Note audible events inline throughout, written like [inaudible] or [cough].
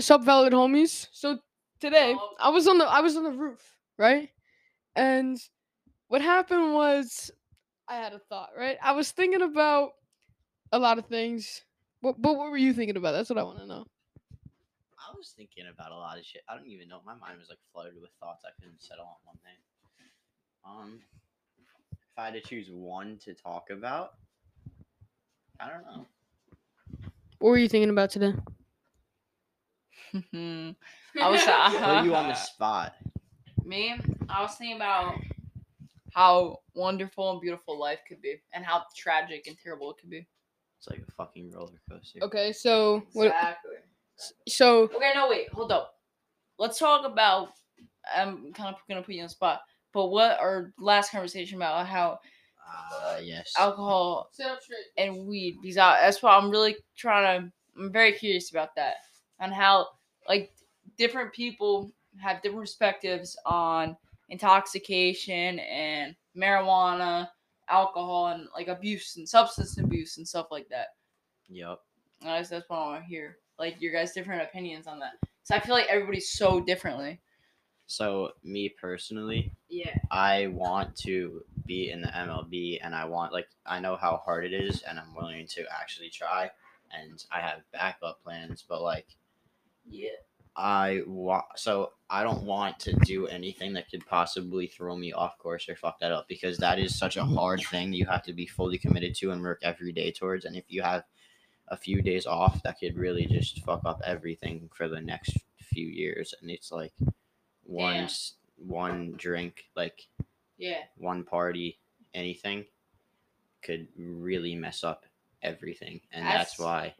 Sup, valid homies. So today I was on the I was on the roof, right? And what happened was I had a thought, right? I was thinking about a lot of things. What, but what were you thinking about? That's what I want to know. I was thinking about a lot of shit. I don't even know. My mind was like flooded with thoughts I couldn't settle on one thing. Um, if I had to choose one to talk about, I don't know. What were you thinking about today? I was Put [laughs] you on the spot. me. I was thinking about how wonderful and beautiful life could be, and how tragic and terrible it could be. It's like a fucking roller coaster. Okay, so what? Exactly. So Okay, no, wait, hold up. Let's talk about. I'm kind of gonna put you on the spot, but what our last conversation about how Uh, yes. alcohol sit up straight. and weed because I, that's why I'm really trying to. I'm very curious about that and how like different people have different perspectives on intoxication and marijuana, alcohol, and like abuse and substance abuse and stuff like that. Yep. Guess that's what I want to hear, like your guys' different opinions on that. So I feel like everybody's so differently. So me personally, Yeah. I want to be in the MLB, and I want like I know how hard it is, and I'm willing to actually try, and I have backup plans. But like Yeah. I want, so I don't want to do anything that could possibly throw me off course or fuck that up because that is such a hard thing you have to be fully committed to and work every day towards. And if you have a few days off, that could really just fuck up everything for the next few years. And it's like one Yeah. one drink, like Yeah. one party, anything could really mess up everything. And that's That's- why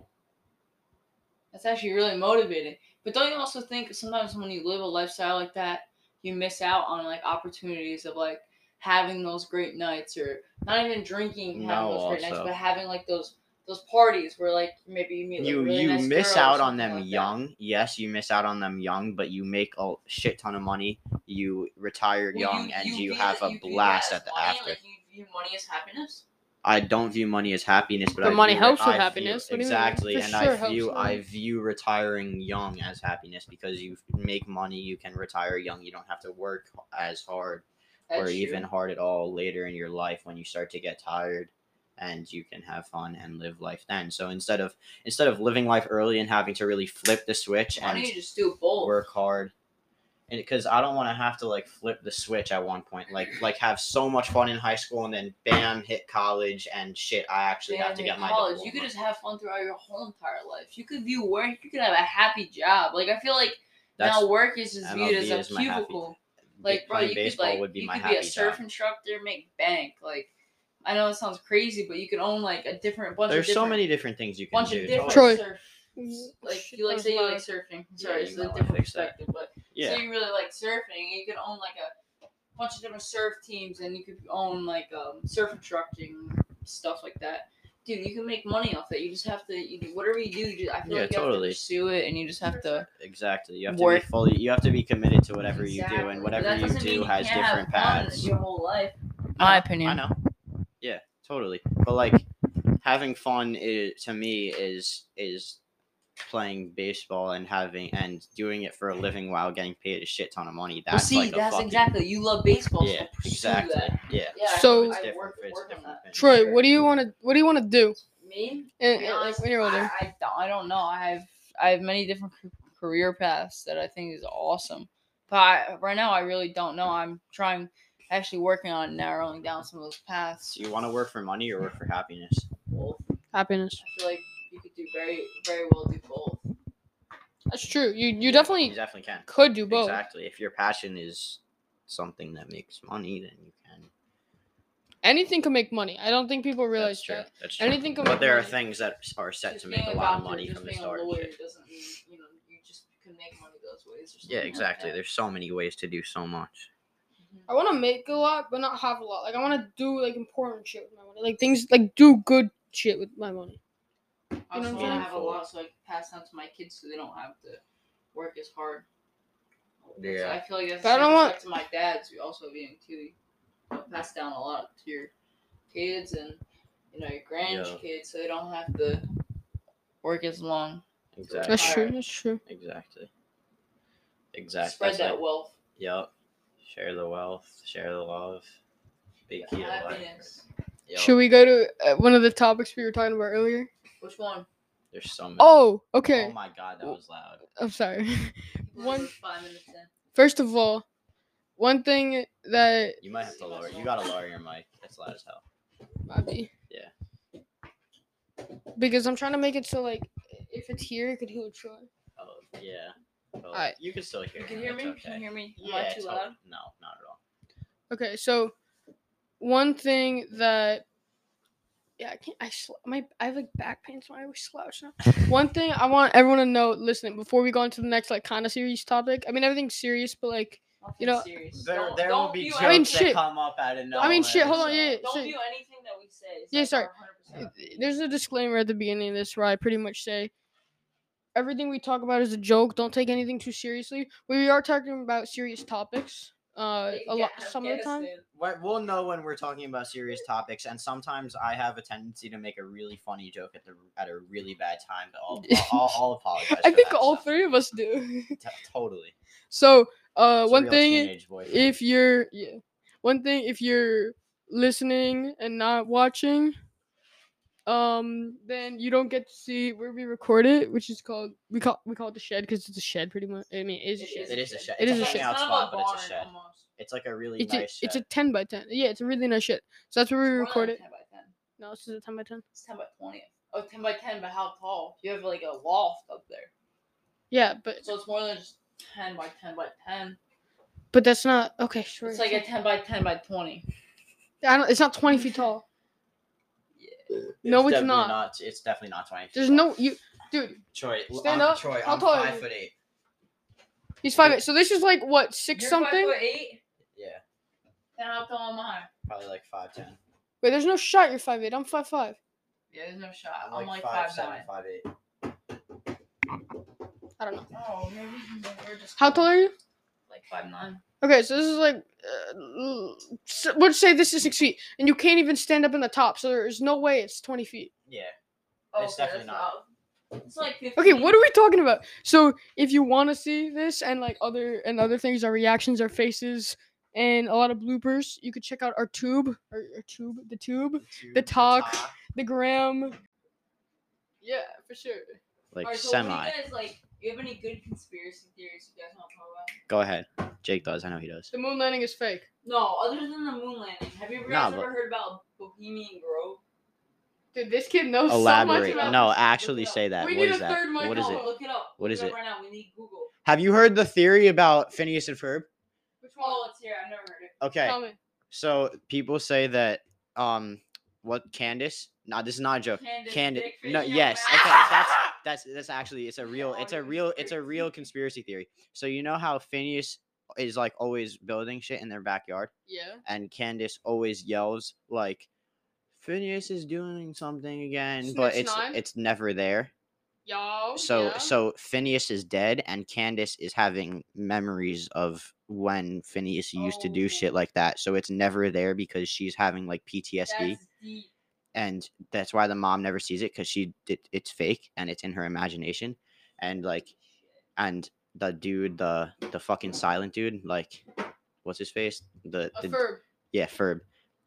That's actually really motivating. But don't you also think sometimes when you live a lifestyle like that, you miss out on like opportunities of like having those great nights or not even drinking having No, those great nights, but having like those those parties where like maybe you meet like, you really you nice miss out on them like that. young. Yes, you miss out on them young, but you make a shit ton of money. You retire Well, young, and you, view have a you blast at the money, after. Like you view money as happiness. I don't view money as happiness, but But I money view, helps with view- happiness. What do you mean? exactly, and sure I view I view retiring young as happiness because you make money, you can retire young. You don't have to work as hard That's or true. even hard at all later in your life when you start to get tired and you can have fun and live life then so instead of instead of living life early and having to really flip the switch Why and you just do both? work hard and because i don't want to have to like flip the switch at one point like like have so much fun in high school and then bam hit college and shit i actually Yeah, have to in get my college. You could just have fun throughout your whole entire life. You could view work. You could have a happy job. Like I feel like That's- now work is just viewed MLB as a my happy- cubicle. Like bro, playing you could like would be you my could be a happy surf job. instructor, make bank. Like I know it sounds crazy, but you could own like a different bunch there's of so many different things you can bunch do of different Troy. surf. Like you like say you like surfing. Sorry, you it's a different fix that. perspective, but yeah say you really like surfing, you could own like a bunch of different surf teams, and you could own like um, surf instructing stuff like that. Dude, you can make money off that. You just have to, you do, whatever you do. You just, I feel Yeah, like you have totally. to pursue it, and you just have to. exactly you have to Work. be fully you have to be committed to whatever you do and whatever you doesn't mean do has different paths Your whole life. My know, opinion. I know. Yeah, totally. But like having fun is, to me is is playing baseball and having and doing it for a living while getting paid a shit ton of money. Well, That's see, like that's fucking, exactly. You love baseball, Yeah, so exactly. that. Yeah. Yeah, So- it's I different. work- it's work on different that. opinion. Troy, what do you want to what do you want to do Me? in, To be eh, eh, like, when you're older? I, I, don't, I don't know. I have I have many different career paths that I think is awesome. But I, right now, I really don't know. I'm trying, actually working on narrowing down some of those paths. Do you want to work for money or work for happiness? Both. Happiness. I feel like you could do very, very well do both. That's true. You you definitely You definitely can. could do both. Exactly. If your passion is something that makes money, then you can. Anything can make money. I don't think people realize That's true. that. That's true. Anything can But make there are money. things that are set Just to make being a lot of doctor, money just from the being a start. and lawyer shit. doesn't mean you know you just can make money those ways. Or something Yeah, like exactly. that. There's so many ways to do so much. Mhm. I want to make a lot, but not have a lot. Like I want to do like important shit with my money. Like things like do good shit with my money. I You also know what want I'm to have a lot so I can pass down to my kids so they don't have to work as hard. So Yeah. I feel like that's But I don't want- to my dad's also being too. You know, pass down a lot to your kids and you know your grandkids so they don't have to work as long. Exactly. That's true. That's true. Exactly. Exactly. Spread That's that like- wealth. Yep. Share the wealth. Share the love. Big key to life. Happiness. Yep. Should we go to uh, one of the topics we were talking about earlier? Which one? There's so many. Oh, okay. Oh my god, that was loud. I'm sorry. [laughs] One- Five minutes in. First of all, one thing that You might have to lower. You gotta lower your mic. It's loud as hell. might be. Yeah. Because I'm trying to make it so like if it's here, it could hear Troy. Oh yeah. But, like, Alright. You can still hear. You can me, hear me? Okay. Can you hear me? Am Yeah. I too o- loud? No, not at all. Okay, so one thing that yeah, I can't. I sl- my I have like back pain, so I always slouch now. [laughs] one thing I want everyone to know, listening before we go into the next like kind of serious topic. I mean, everything's serious, but like Nothing know, serious. There, Don't- there don't will be jokes I mean, that shit. come up out of nowhere. I mean, shit, hold on, so- yeah, Don't shit. view anything that we say. It's Yeah, like sorry. 100%. there's a disclaimer at the beginning of this where I pretty much say everything we talk about is a joke. Don't take anything too seriously. We are talking about serious topics. Uh, a lot some of the time. We'll know when we're talking about serious topics, and sometimes I have a tendency to make a really funny joke at the at a really bad time. But I'll, I'll, I'll, [laughs] apologize. I think all so- three of us do. [laughs] T- totally. so, uh, It's one thing. thing. if you're yeah one thing if you're listening and not watching um then you don't get to see where we record it which is called we call we call it the shed because it's a shed pretty much i mean it is a It shed It is a shed. It It's is a a shed. hangout kind of spot, but it's a shed. almost. It's like a really it's a, nice it's a 10 by 10 yeah it's a really nice shed so that's where we It's record than it 10 by 10. no this is a 10 by 10 It's 10 by 20. Oh, 10 by 10, but how tall? You have like a loft up there. yeah but So it's more than just 10 by 10 by 10. but that's not okay sure It's like a 10 by 10 by 20. I don't, it's not 20 feet tall no, it's definitely not. It's definitely not twenty. feet there's no you dude Troy. Stand I'm, up. Troy, How I'm tall five you? foot eight. he's five eight so this is like what six You're something 5 foot 8? Yeah, Then how tall am I? probably like five ten. wait there's no shot you're five eight i'm five five Yeah, there's no shot. I'm I'm like five 5 seven, five eight. i don't know Oh, maybe we're just. how tall are you Like 5 9. Okay, so this is like, uh, s- let's say this is six feet, and you can't even stand up in the top, so there's no way it's twenty feet. Yeah. Oh, It's okay, definitely that's not. It's like 15. Okay, what are we talking about? So if you want to see this and like other and other things, our reactions, our faces, and a lot of bloopers, you could check out our tube, our, our tube, the tube, tube, The talk. the gram. Yeah, for sure. like Alright, so semi. What you guys like? You have any good conspiracy theories you guys want to talk about? Go ahead. Jake does. I know he does. The moon landing is fake. No, other than the moon landing. Have you ever Nah, guys but- heard about Bohemian Grove? Dude, this kid knows Elaborate. so much about No, actually say that. We what need is a that? third mic What is on. it? Look it up. What Look is up it? Right now, we need Google. Have you heard the theory about Phineas and Ferb? Which one? Oh, it's here. I've never heard it. Okay. Tell me. So people say that um what Candace? No, this is not a joke. Candace Candace. No, yes. around. Okay, that's [laughs] that's that's actually it's a real it's a real it's a real conspiracy theory. So you know how Phineas is like always building shit in their backyard Yeah. and Candace always yells like Phineas is doing something again, Snitch but it's nine? it's never there. Yo. So yeah. so Phineas is dead and Candace is having memories of when Phineas used to do oh. shit Oh. like that. So it's never there because she's having like PTSD That's. Mm. and that's why the mom never sees it because she did it's fake and it's in her imagination and like and the dude the the fucking silent dude like what's his face the, the Ferb. yeah Ferb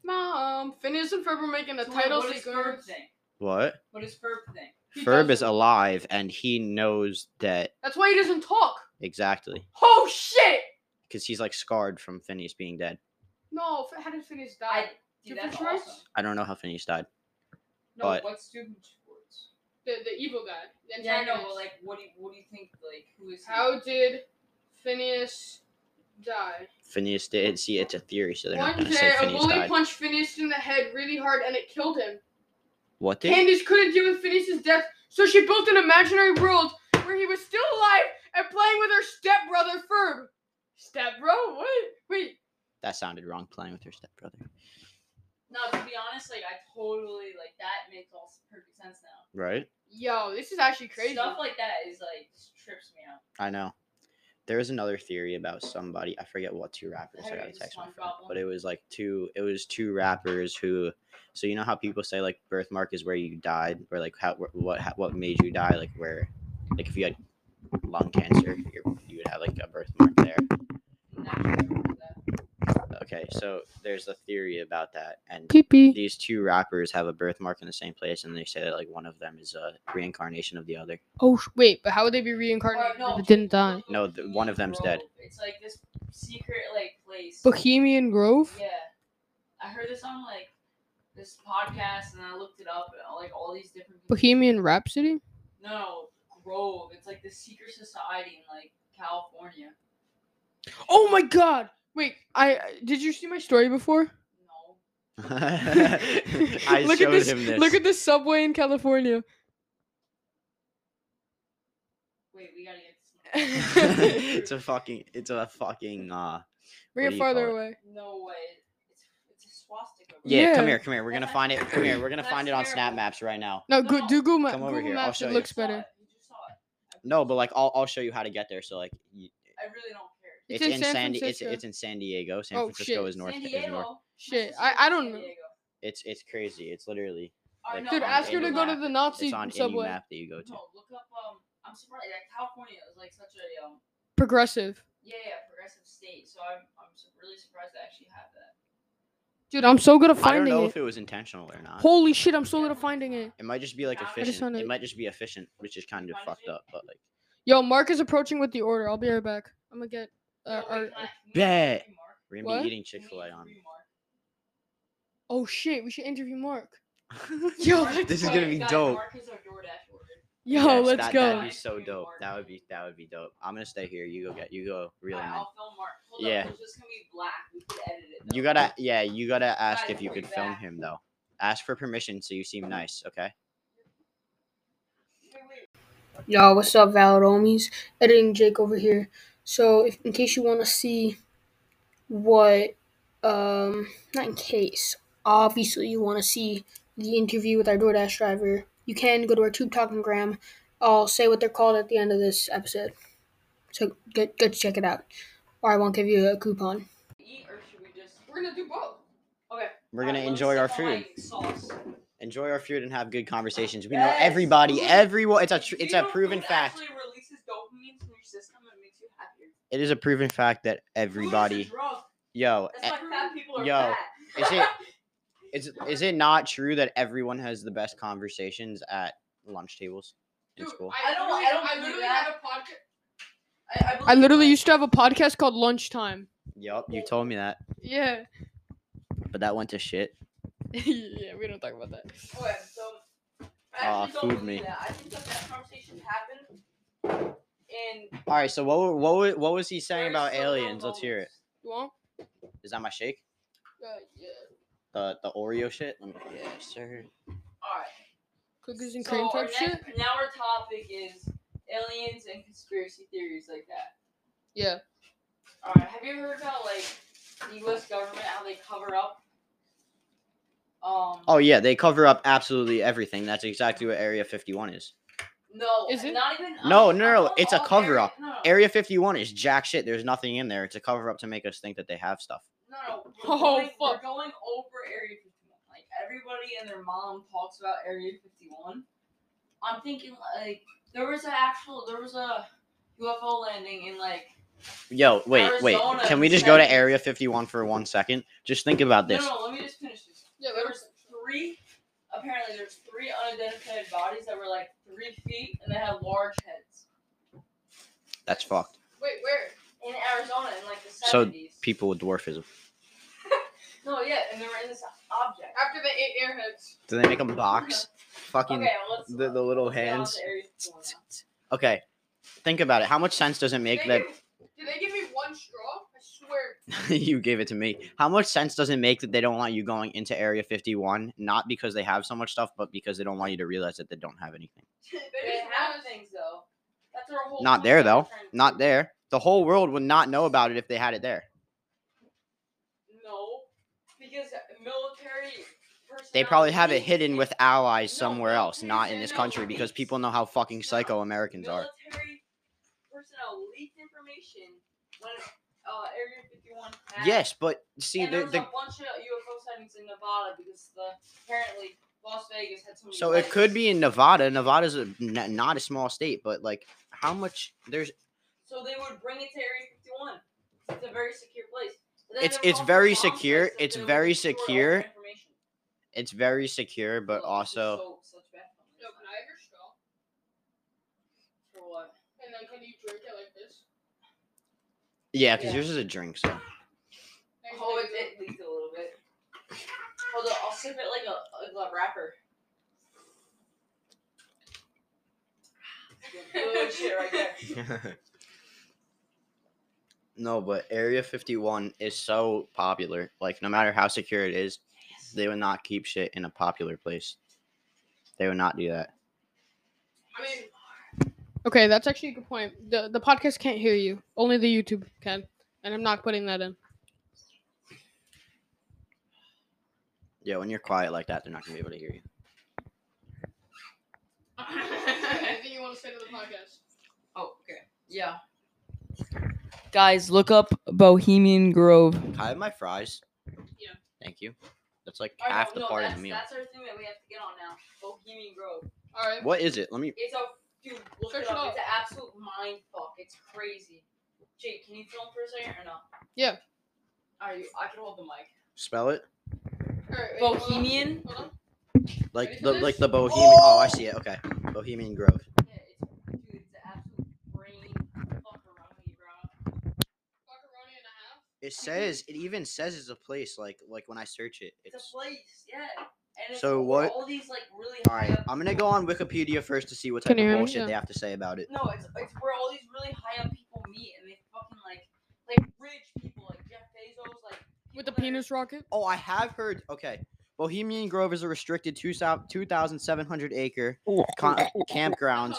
Mom, Phineas and Ferb are making a So title what Ferb sequence. think? what What does Ferb think? He Ferb is doesn't- alive and he knows that That's why he doesn't talk. exactly Oh shit! because he's like scarred from Phineas being dead No, F- how did Phineas die? I, dude, Different awesome. I don't know how Phineas died No, But- what's Stupid Sports? The the evil guy. the Yeah, I know, but like, what do you, what do you think? Like, who is? he? How did Phineas die? Phineas did see it's a theory so they're not One gonna say Phineas died. One day, a bully died punched Phineas in the head really hard and it killed him. what did Candace couldn't deal with Phineas's death, so she built an imaginary world where he was still alive and playing with her stepbrother Ferb. Stepbro? What? Wait. that sounded wrong playing with her stepbrother No, to be honest, like I totally like that makes all perfect sense now. right Yo, this is actually crazy. Stuff like that is like trips me out. I know. There was another theory about somebody. I forget what two rappers. I Heavy gotta is text my friend. But it was like two. It was two rappers who. So you know how people say like birthmark is where you died, or like how wh- what ha- what made you die, like where Like if you had lung cancer, you're, you would have like a birthmark there. Okay, so there's a theory about that, and Pee pee. these two rappers have a birthmark in the same place, and they say that like one of them is a reincarnation of the other. Oh sh- wait, but how would they be reincarnated if it didn't die? No, the- one of them's dead. It's like this secret like place. Bohemian Grove. Yeah, I heard this on like this podcast, and I looked it up. And, like all these different. people- Bohemian Rhapsody. No, no, Grove. It's like this secret society in like California. Oh my God! Wait, I I- did you see my story before? No. [laughs] I look showed at this. him this. Look at this subway in California. Wait, we gotta get [laughs] it's a [laughs] fucking. It's a fucking. uh Bring it do farther call it? away. No way. It's it's a swastika. Yeah, come here, come here. We're gonna find it. Come here. We're gonna find it on Snap. Maps right now. No, No, go, do Google, Ma- come over Google here, I'll Maps. show It you. looks better. you just saw it. I No, but like I'll I'll show you how to get there. So like I really don't care. It's it's, in in, San San, Di- it's it's in San Diego. San Oh, Francisco shit. is north. San Is north. Shit, I- I don't know. It's it's crazy. It's literally I Like, know, Dude, ask her any to go to the Nazi it's on any subway. map that you go to. No, look up. Um, I'm surprised. Like California is like such a um. Progressive. Yeah, yeah, progressive state. So I'm I'm really surprised they actually have that. Dude, I'm so good at finding it. I don't know it. if it was intentional or not. Holy shit, I'm so good at finding it. It might just be like efficient. It it. might just be efficient, which is kind of fucked it. up. But like, Yo, Mark is approaching with the order. I'll be right back. I'm gonna get. Uh, Yo, our, wait, can I- can we Bet. interview Mark? we're gonna What? be eating Chick Fil A on. oh shit, we should interview Mark. [laughs] [laughs] Yo, let's this is gonna be dope. Mark is our DoorDash order. Yo, Yes, let's that, go. That'd be so dope. That would be that would be dope. I'm gonna stay here. You go get. You go. Really, Alright, man. I'll film Mark. Hold Yeah. Just gonna be black. We could edit it. You gotta. Yeah, you gotta ask if you could be film back. him though. Ask for permission so you seem nice. Okay. Wait, wait. Yo, what's up, Valid Homies? Editing Jake over here. So, if, in case you want to see what, um, not in case, obviously you want to see the interview with our DoorDash driver, you can go to our Tube Talking Gram. I'll say what they're called at the end of this episode. So, get, get to check it out. Or I won't give you a coupon. Eat or should we just? We're gonna do both. Okay. We're gonna Alright, let me enjoy our sip on my food. Sauce. Enjoy our food and have good conversations. We know Yes, everybody. Everyone. It's a. Tr- it's a proven food fact. Actually releases dopamine in your system and makes you happier. It is a proven fact that everybody. Food is a drug. Yo, That's e- fat people are yo, fat. is it- [laughs] is is it not true that everyone has the best conversations at lunch tables in school? I don't- I don't I believe literally that. had a podcast. I, I, I literally like, used to have a podcast called Lunchtime. Yup, you told me that, Yeah. but that went to shit. [laughs] yeah, we don't talk about that. Okay, so I Aw, food me. that. I think the best conversations happen in All right, so what what wa- what was he saying about aliens? Let's hear it. You want? Is that my shake? Uh, yeah. The the Oreo shit? Let me, yeah, sir. Alright. Cookies and So cream our type shit. next, now our topic is aliens and conspiracy theories like that. Yeah. Alright, have you heard about like the US government, how they cover up um Oh yeah, they cover up absolutely everything. That's exactly what Area 51 is. No Is it? not even No, um, no, no, it's a cover up. No, no, Area 51 is jack shit. There's nothing in there. It's a cover up to make us think that they have stuff. No, no. We're, [laughs] Oh, going, we're going over Area 51. Like, everybody and their mom talks about Area 51. I'm thinking, like, there was an actual, there was a UFO landing in, like, Yo, wait, wait. Can we just go to Area 51 for one second? Just think about no, this. no, no, let me just finish this. Yeah, There was three, apparently, there's three unidentified bodies that were, like, three feet, and they had large heads. That's fucked. Wait, where? In Arizona in, like, the 70s. So, People with dwarfism. [laughs] No, yeah, and they were in this object. After they ate airheads. Do they make them box? [laughs] Fucking. Okay, the- the little let's get on hands. to Area 51 now. Okay. Think about it. How much sense does it make Did that Did they give me one straw? I swear. [laughs] you gave it to me? How much sense does it make that they don't want you going into Area 51? Not because they have so much stuff, but because they don't want you to realize that they don't have anything. [laughs] They They have things though. That's our whole. Not there, though. to Not there. The whole world would not know about it if they had it there. No, because military. They probably have it hidden with allies No, somewhere else, not in this personnel country, because people know how fucking No, psycho Americans are. Military personnel leaked information when uh, Area 51 had. Yes, but see, and the, the a bunch of UFO sightings in Nevada because the apparently Las Vegas had so many. So it could be in Nevada. Nevada's a, n- not a small state, but like how much there's So they would bring it to Area 51. It's a very secure place. It's- it's very secure, place it's very store all the secure, it's very secure, but is also so- such bad company. Yo, can I have your straw? For what? And then can you drink it like this? Yeah, because Yeah. yours is a drink. So Oh, it, it leaked a little bit. Hold on, I'll sip it like a, a glove wrapper. [laughs] Good shit right there. [laughs] no, but Area 51 is so popular. Like no matter how secure it is, they would not keep shit in a popular place. They would not do that. I mean, okay, that's actually a good point. the The podcast can't hear you. Only the YouTube can, and I'm not putting that in. Yeah, when you're quiet like that, they're not gonna be able to hear you. [laughs] Anything you want to say to the podcast? Oh, okay. Yeah. Guys, look up Bohemian Grove. Can I have my fries? Yeah. Thank you. That's like Alright, half no, the no, part of that's, the meal. That's our thing that we have to get on now. Bohemian Grove. All right. What is it? Let me. It's a dude. Look Search it it up. up. It's an absolute mind fuck. It's crazy. Jake, can you film for a second or not? Yeah. Are you? I can hold the mic. Spell it. All right, wait, hold on, Bohemian. hold on. Like the for like the oh! Bohemian. Oh, I see it. Okay, Bohemian Grove. Yeah, it's dude. It's absolute brain fuckeroni, bro. Macaroni and a half. It says it even says it's a place. Like like when I search it, It's it's. a place, yeah. And it's So where what- All these like really. All right, up I'm gonna go on Wikipedia first to see what Can type you of hear me? bullshit Yeah. they have to say about it. No, it's it's where all these really high up people meet and they fucking like like rich people like Jeff Bezos like With the people that are- penis rocket. Oh, I have heard. Okay, Bohemian Grove is a restricted two thou- 2,700 acre con- campground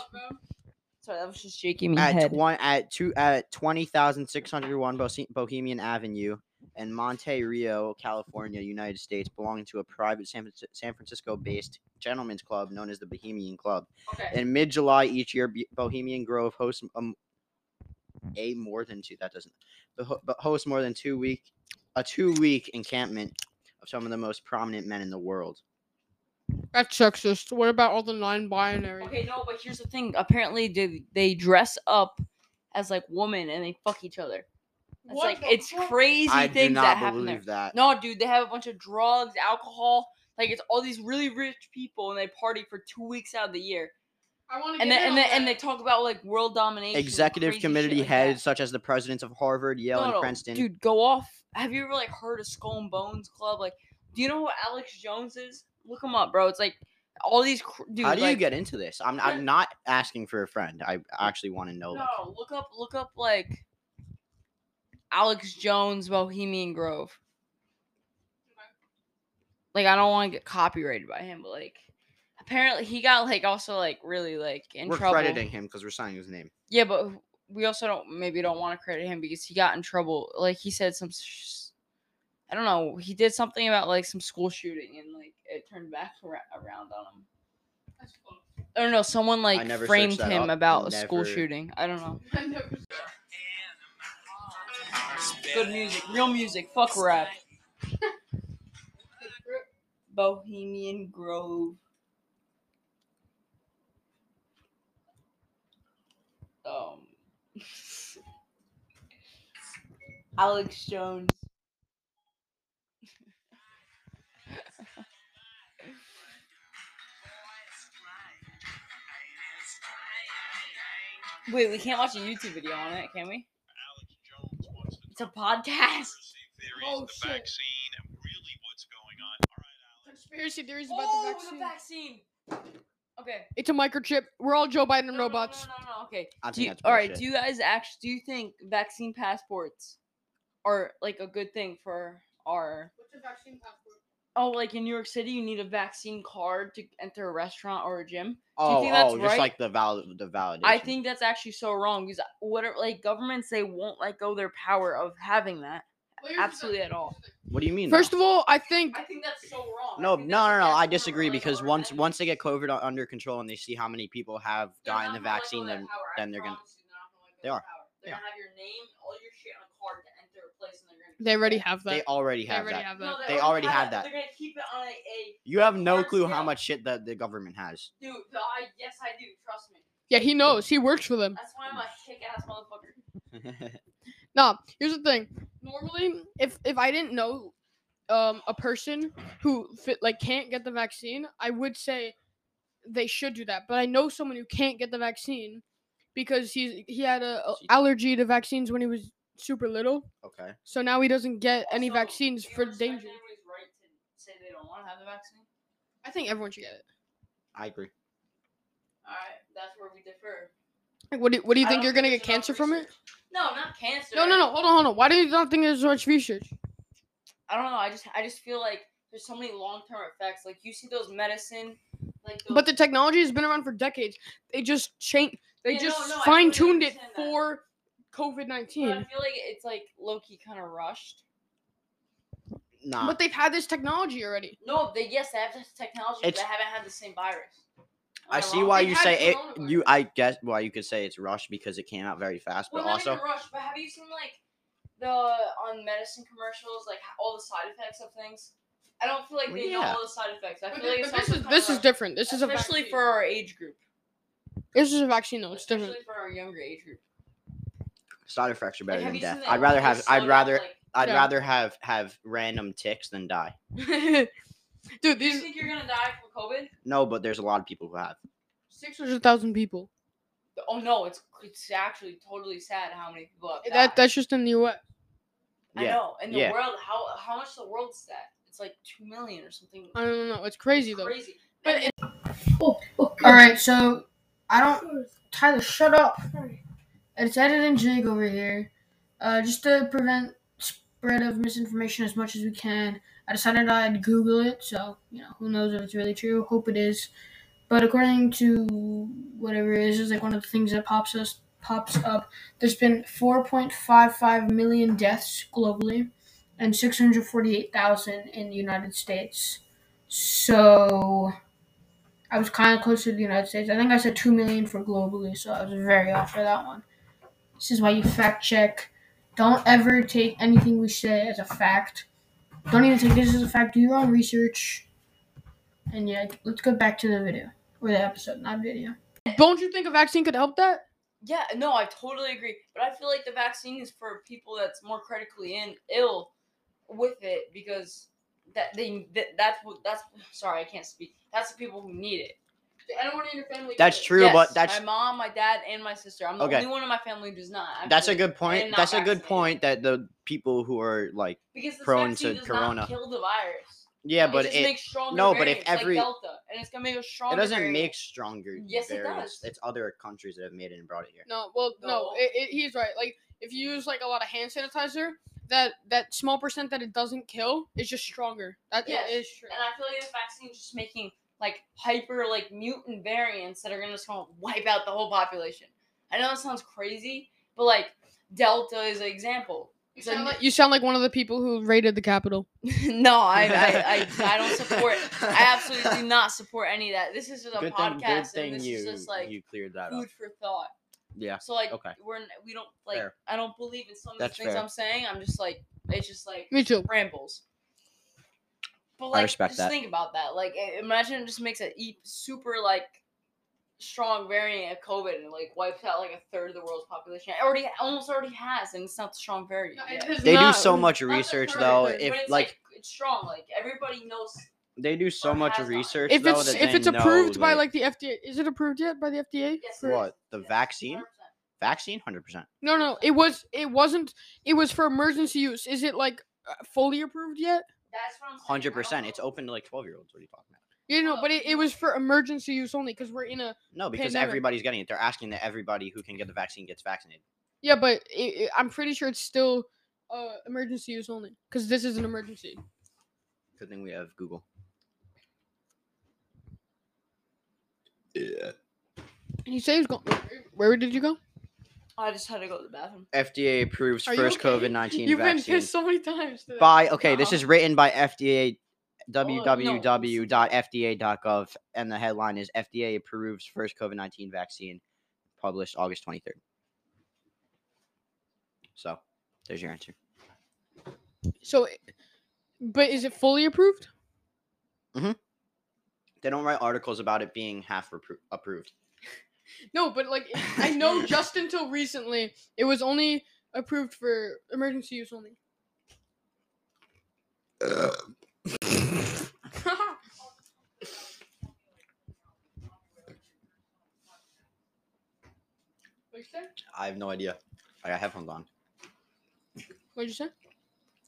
Sorry, that was just shaking me at head. one at two at 20,601 Bohe- Bohemian Avenue in Monte Rio, California, United States, belonging to a private San, San Francisco-based gentlemen's club known as the Bohemian Club. okay. In mid-July each year, Bohemian Grove hosts um, a more than two. That doesn't. But hosts more than two week a two-week encampment of some of the most prominent men in the world. That's sexist. What about all the non-binary? Okay, no, but here's the thing. Apparently, they they dress up as like women and they fuck each other. It's What like it's fuck? crazy I do things that happen there. that. No, dude, they have a bunch of drugs, alcohol. Like it's all these really rich people and they party for two weeks out of the year. I want to And then and then and they talk about like world domination. Executive committee like that. heads such as the presidents of Harvard, Yale, No, and no, Princeton. Dude, go off. Have you ever like heard of Skull and Bones Club? Like, do you know who Alex Jones is? Look him up, bro. It's like all these cr- dude. How do like, you get into this? I'm, I'm not asking for a friend. I actually want to know. No, like, no, look up, look up like Alex Jones, Bohemian Grove. Like, I don't want to get copyrighted by him, but like, apparently he got like also like really like in we're trouble. crediting him because we're signing his name. Yeah, but we also don't maybe don't want to credit him because he got in trouble. Like he said some, sh- I don't know, he did something about like some school shooting and like it turned back ar- around on him. I don't know. Someone like framed him up. about a school shooting. I don't know. [laughs] Good music, real music. Fuck rap. [laughs] Bohemian Grove. Um. [laughs] Alex Jones. Wait, we can't watch a YouTube video on it, can we? Alex Jones wants to It's a podcast. conspiracy theories, Oh, the shit. vaccine, and really what's going on. All right, Alex. Conspiracy theories about Oh, the vaccine. the vaccine. Okay. It's a microchip. We're all Joe Biden No, no, robots. No, no, no, Okay. I Do think you, that's all right. Do you guys actually do you think vaccine passports are like a good thing for our? What's a vaccine passport? Oh, like in New York City, you need a vaccine card to enter a restaurant or a gym. oh, think that's oh, just like the valid, the validation. I think that's actually so wrong because uh, what are like governments they won't let go their power of having that absolutely at all. What do you mean? First though? of all, I think I think that's so wrong. I no, no, no, no. I disagree because once already. once they get COVID under control and they see how many people have They're gotten the gonna let go vaccine, of then I then they're gonna. they're not gonna let go They of are. that power. They're Yeah. gonna have your name, all your shit on a card to enter a place, and they're gonna. They already have that. They already have already that. have that. they already have that. They're gonna keep it on a, a You have no Hard clue how scale. much shit that the government has. dude. the- I yes, I do. Trust me. Yeah, he knows. He works for them. That's why I'm a kick ass motherfucker. [laughs] No, here's the thing. Normally, if if I didn't know um a person who fit like can't get the vaccine, I would say they should do that. But I know someone who can't get the vaccine because he's he had a, a allergy to vaccines when he was super little. okay. So now he doesn't get any Also, vaccines do you for respect danger. anybody's right to say they don't want to have the vaccine? I think everyone should get it. I agree. All right, that's where we differ. Like, what do, what do you I think don't you're gonna get there's enough cancer from it? research. No, not cancer. No, no, no. Hold on, hold on. Why do you not think there's so much research? I don't know. I just, I just feel like there's so many long term effects. Like you see those medicine, like those, But the technology has been around for decades. They just change. They Yeah, no, just no, I fine tuned it understand that. for COVID But I feel like it's like low key kind of rushed. Nah. But they've had this technology already. No, they yes, they have this technology, but they haven't had the same virus. Am I see why They you say it. coronavirus. You, I guess why you could say it's rushed because it came out very fast, Well, but not also even rushed. But have you seen like the on medicine commercials, like all the side effects of things? I don't feel like Well, they know all the side effects. I But, feel like thi- it's but this is this is different. This is especially for our age group. this is a vaccine though. It's especially different. for our younger age group. Side effects are better Like, than death. I'd rather have. I'd rather. like, I'd Yeah. rather have have random ticks than die. [laughs] Dude, Do you think you're gonna die from COVID? No, but there's a lot of people who have. six hundred thousand people. Oh no, it's it's actually totally sad how many people have died. That that's just in the U.S. I Yeah. know. In the Yeah. world, how how much the world's at? It's like two million or something. I don't know. It's crazy It's though. Crazy. But And- Oh, oh All right, so I don't. Tyler, shut up. It's Ed and Jake over here. Uh, just to prevent spread of misinformation as much as we can, I decided I'd Google it. So you know, who knows if it's really true? Hope it is. But according to whatever it is, is like one of the things that pops us pops up. There's been 4.55 million deaths globally, and 648,000 in the United States. So I was kind of close to the United States. I think I said 2 million for globally, so I was very off for that one. This is why you fact check. Don't ever take anything we say as a fact. Don't even take this as a fact. Do your own research. And yeah, let's go back to the video. Or the episode, not video. Don't you think a vaccine could help that? yeah, no, I totally agree. But I feel like the vaccine is for people that's more critically in ill with it because that they that, that's what that's sorry I can't speak. That's the people who need it. Anyone in your family? That's true, Yes, but that's my mom, my dad, and my sister. I'm the Okay. only one in my family who does not. that's a good point. and not That's a good point that the people who are like because prone to does corona. not kill the virus. yeah, but it just it makes stronger no, but if variants, like every- Delta, and it's gonna make a stronger. it doesn't variant. make stronger. Yes, it does. It's other countries that have made it and brought it here. No, well, no, No. It, it, he's right. Like, if you use like a lot of hand sanitizer, that that small percent that it doesn't kill is just stronger. That Yes, is true. And I feel like the vaccine is just making like hyper like mutant variants that are gonna just gonna wipe out the whole population. I know that sounds crazy, but like Delta is an example. You It's a sound, like, you sound like one of the people who raided the Capitol. [laughs] no, I, I, I, I [laughs] don't support. I absolutely do not support any of that. This is just a Good thing, podcast, good and thing this you is just like you cleared that up. food for thought. Yeah. So like, Okay. we're we don't like. Fair. I don't believe in some of the things fair. I'm saying. I'm just like, it's just like Me too. rambles. But like, respect just that. think about that. Like, imagine it just makes a e- super like strong variant of COVID and like wipes out like a third of the world's population. It already almost already has, and it's not the strong variant. yet. They do so much research third, though. If it's like it's strong. Like everybody knows. they do so much research If though it's that if they it's approved know, by like the FDA, is it approved yet by the FDA? Yes, For- what the Yes, vaccine 100%. vaccine hundred percent. No, no, it was it wasn't. It was for emergency use. Is it like uh, fully approved yet? That's what I'm Hundred percent. It's open to like twelve year olds. What are you talking about? You know, but it, it was for emergency use only because we're in a No, because Pandemic. everybody's getting it. They're asking that everybody who can get the vaccine gets vaccinated. yeah, but it, it, I'm pretty sure it's still uh emergency use only because this is an emergency. Good thing we have Google. Yeah. And you say he's going. Where did you go? I just had to go to the bathroom. FDA approves Are you first okay? COVID nineteen You've been vaccine pissed so many times. Today. by okay. This is written by FDA oh, www.fda.gov and the headline is FDA approves first COVID nineteen vaccine, published August twenty third. So there's your answer. So, but is it fully approved? Mm-hmm. They don't write articles about it being half repro- approved. No, but like I know [laughs] just until recently it was only approved for emergency use only. What'd you say? I have no idea. I got headphones on. What'd you say?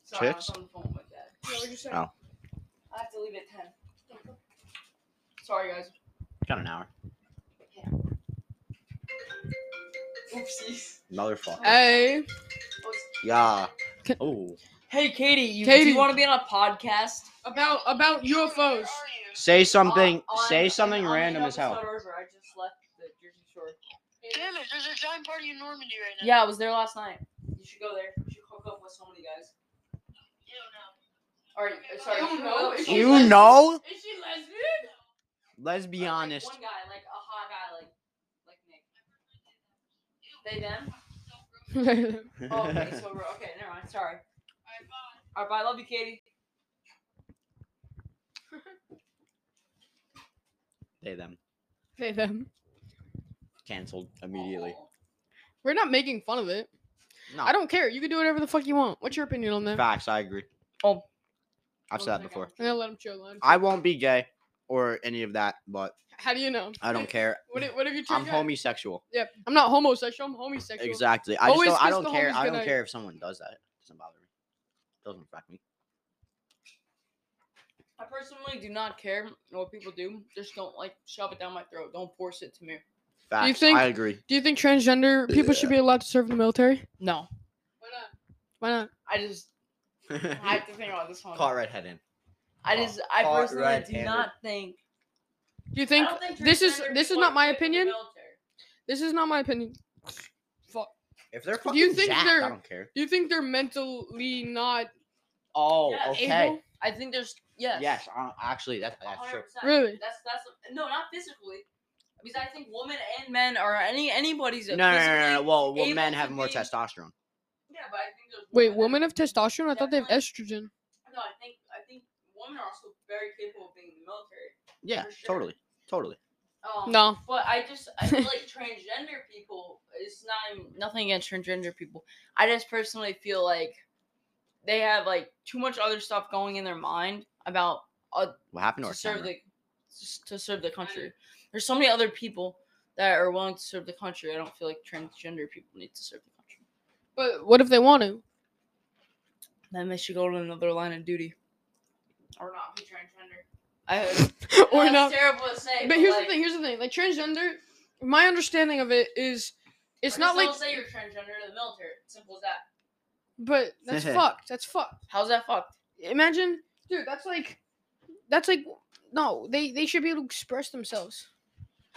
Sorry, Chicks? I was on the phone with that. Yeah, what'd you say? Oh. I have to leave at ten. Sorry, guys. Got an hour. Oopsies. Motherfucker. Hey, Yeah. Can- Oh. Hey, Katie, you, do Katie. you want to be on a podcast? about about UFOs. Say something. On- on- say something on the random as hell. I just left the Jersey Shore. Damn it, there's a giant party in Normandy right now. Yeah, I was there last night. You should go there. You should hook up with so many guys. You don't know. All right, uh, sorry. You you know? know- Is she You lesbian? know? Is she lesbian? Let's be Like, honest. One guy, like a hot guy, like like Nick. They them? [laughs] Oh, okay, so we're okay. Never mind. Sorry. All right, bye. Love you, Katie. [laughs] They them. Say them. Canceled immediately. Oh. We're not making fun of it. No. I don't care. You can do whatever the fuck you want. What's your opinion on that? Facts. I agree. Oh. I've said that before. I'm gonna let him chill. Let him I won't be gay or any of that, but How do you know? I don't care. [laughs] What if, what if you I'm turn gay? homosexual. Yep. I'm not homosexual. I'm homosexual. Exactly. I just Always don't, I don't care. I don't care if someone does that. It doesn't bother me. doesn't affect me. I personally do not care what people do. Just don't like shove it down my throat. Don't force it to me. Facts. think- I agree. Do you think transgender people should be allowed to serve in the military? No, Why not? Why not? I just I have to think about this one. Caught redhead in. I just I Caught personally do red-handed. not think. Do you think think this is this is not my fit for the opinion? This is not my opinion. Fuck. If they're fucking Do you think jacked, they're- I don't care. Do you think they're mentally not Oh, Yeah, okay. able? I think there's yes. Yes, uh, actually, that, that's true. 100%. Really? That's that's no, not physically. Because I think women and men are any anybody's. No, no, no, no, no. Well, well men have more be- testosterone. Yeah, but I think there's Wait, women have testosterone? I thought they have estrogen. No, I think women are also very capable of being in the military. Yeah, sure. totally, totally. Um, No. But I just I feel like [laughs] transgender people. It's not even, nothing against transgender people. I just personally feel like they have like too much other stuff going in their mind about uh, What happened to to our serve camera? the s- to serve the country. There's so many other people that are willing to serve the country. I don't feel like transgender people need to serve the country. But what if they want to? Then they should go to another line of duty. Or not be transgender. I [laughs] or that's not? terrible to say. But here's like, the thing. Here's the thing. Like transgender, my understanding of it is, it's or not just like. don't say you're transgender in the military. Simple as that. But that's [laughs] fucked. That's fucked. How's that fucked? Imagine, dude. That's like, that's like, no. They they should be able to express themselves.